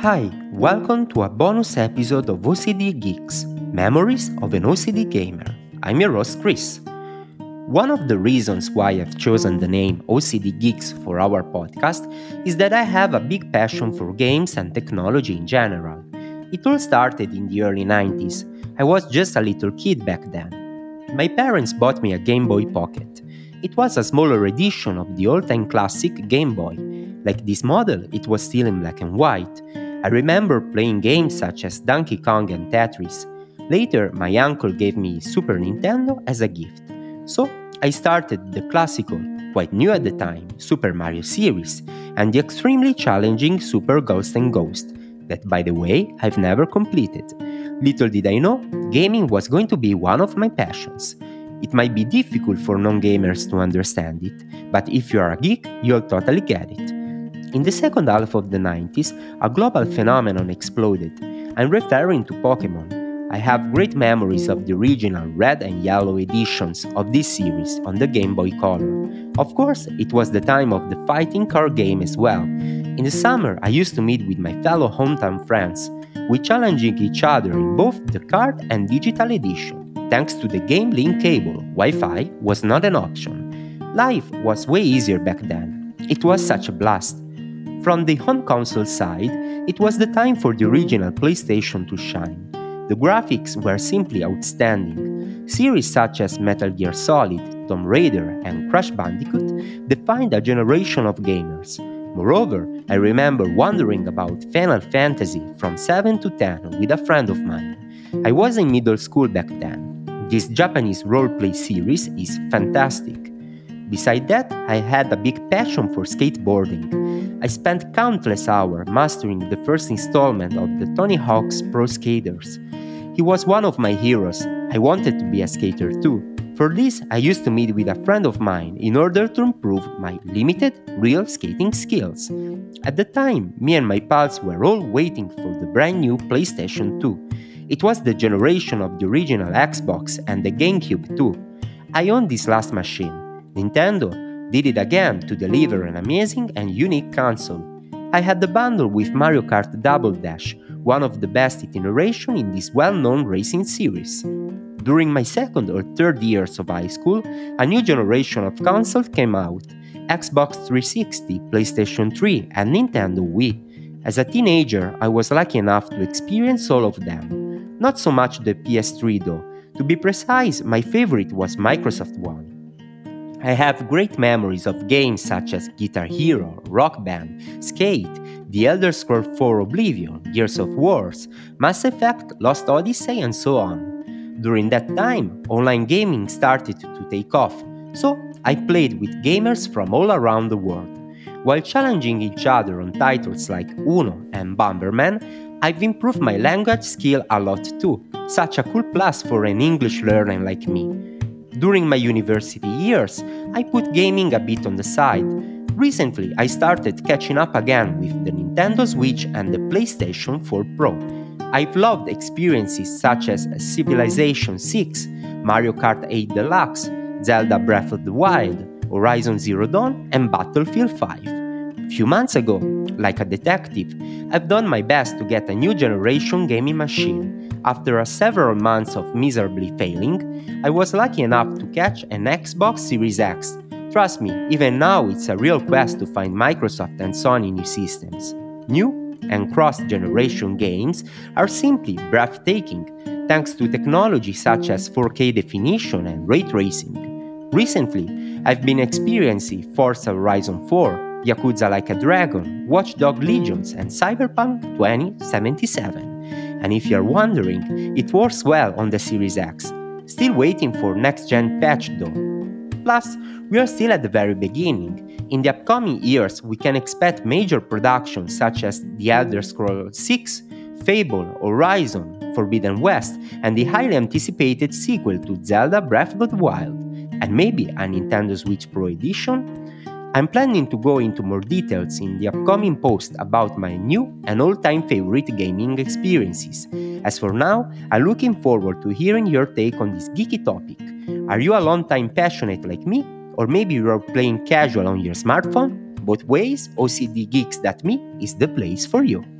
Hi, welcome to a bonus episode of OCD Geeks Memories of an OCD Gamer. I'm your host, Cris. One of the reasons why I've chosen the name OCD Geeks for our podcast is that I have a big passion for games and technology in general. It all started in the early 90s. I was just a little kid back then. My parents bought me a Game Boy Pocket. It was a smaller edition of the all time classic Game Boy like this model, it was still in black and white. I remember playing games such as Donkey Kong and Tetris. Later, my uncle gave me Super Nintendo as a gift. So, I started the classical, quite new at the time, Super Mario series, and the extremely challenging Super Ghouls and Ghosts, that by the way, I've never completed. Little did I know, gaming was going to be one of my passions. It might be difficult for non gamers to understand it, but if you are a geek, you'll totally get it. In the second half of the 90s, a global phenomenon exploded. I'm referring to Pokemon. I have great memories of the original red and yellow editions of this series on the Game Boy Color. Of course, it was the time of the fighting card game as well. In the summer, I used to meet with my fellow hometown friends, we challenging each other in both the card and digital edition. Thanks to the Game Link cable, Wi Fi was not an option. Life was way easier back then. It was such a blast. From the home console side, it was the time for the original PlayStation to shine. The graphics were simply outstanding. Series such as Metal Gear Solid, Tomb Raider, and Crash Bandicoot defined a generation of gamers. Moreover, I remember wondering about Final Fantasy from 7 to 10 with a friend of mine. I was in middle school back then. This Japanese roleplay series is fantastic. Beside that, I had a big passion for skateboarding. I spent countless hours mastering the first installment of the Tony Hawk's Pro Skaters. He was one of my heroes. I wanted to be a skater too. For this, I used to meet with a friend of mine in order to improve my limited real skating skills. At the time, me and my pals were all waiting for the brand new PlayStation 2. It was the generation of the original Xbox and the GameCube too. I owned this last machine. Nintendo did it again to deliver an amazing and unique console. I had the bundle with Mario Kart Double Dash, one of the best iteration in this well known racing series. During my second or third years of high school, a new generation of consoles came out Xbox 360, PlayStation 3, and Nintendo Wii. As a teenager, I was lucky enough to experience all of them. Not so much the PS3 though. To be precise, my favorite was Microsoft One. I have great memories of games such as Guitar Hero, Rock Band, Skate, The Elder Scrolls 4 Oblivion, Gears of Wars, Mass Effect, Lost Odyssey, and so on. During that time, online gaming started to take off, so I played with gamers from all around the world. While challenging each other on titles like Uno and Bomberman, I've improved my language skill a lot too, such a cool plus for an English learner like me. During my university years, I put gaming a bit on the side. Recently, I started catching up again with the Nintendo Switch and the PlayStation 4 Pro. I've loved experiences such as Civilization 6, Mario Kart 8 Deluxe, Zelda Breath of the Wild, Horizon Zero Dawn, and Battlefield 5. A few months ago, like a detective, I've done my best to get a new generation gaming machine. After several months of miserably failing, I was lucky enough to catch an Xbox Series X. Trust me, even now it's a real quest to find Microsoft and Sony new systems. New and cross generation games are simply breathtaking thanks to technology such as 4K definition and ray tracing. Recently, I've been experiencing Forza Horizon 4, Yakuza Like a Dragon, Watch Dogs Legions, and Cyberpunk 2077. And if you're wondering, it works well on the Series X. Still waiting for next gen patch though. Plus, we are still at the very beginning. In the upcoming years, we can expect major productions such as The Elder Scrolls 6, Fable, Horizon, Forbidden West, and the highly anticipated sequel to Zelda Breath of the Wild, and maybe a Nintendo Switch Pro edition I'm planning to go into more details in the upcoming post about my new and all time favorite gaming experiences. As for now, I'm looking forward to hearing your take on this geeky topic. Are you a long time passionate like me? Or maybe you are playing casual on your smartphone? Both ways, OCDGeeks.me is the place for you.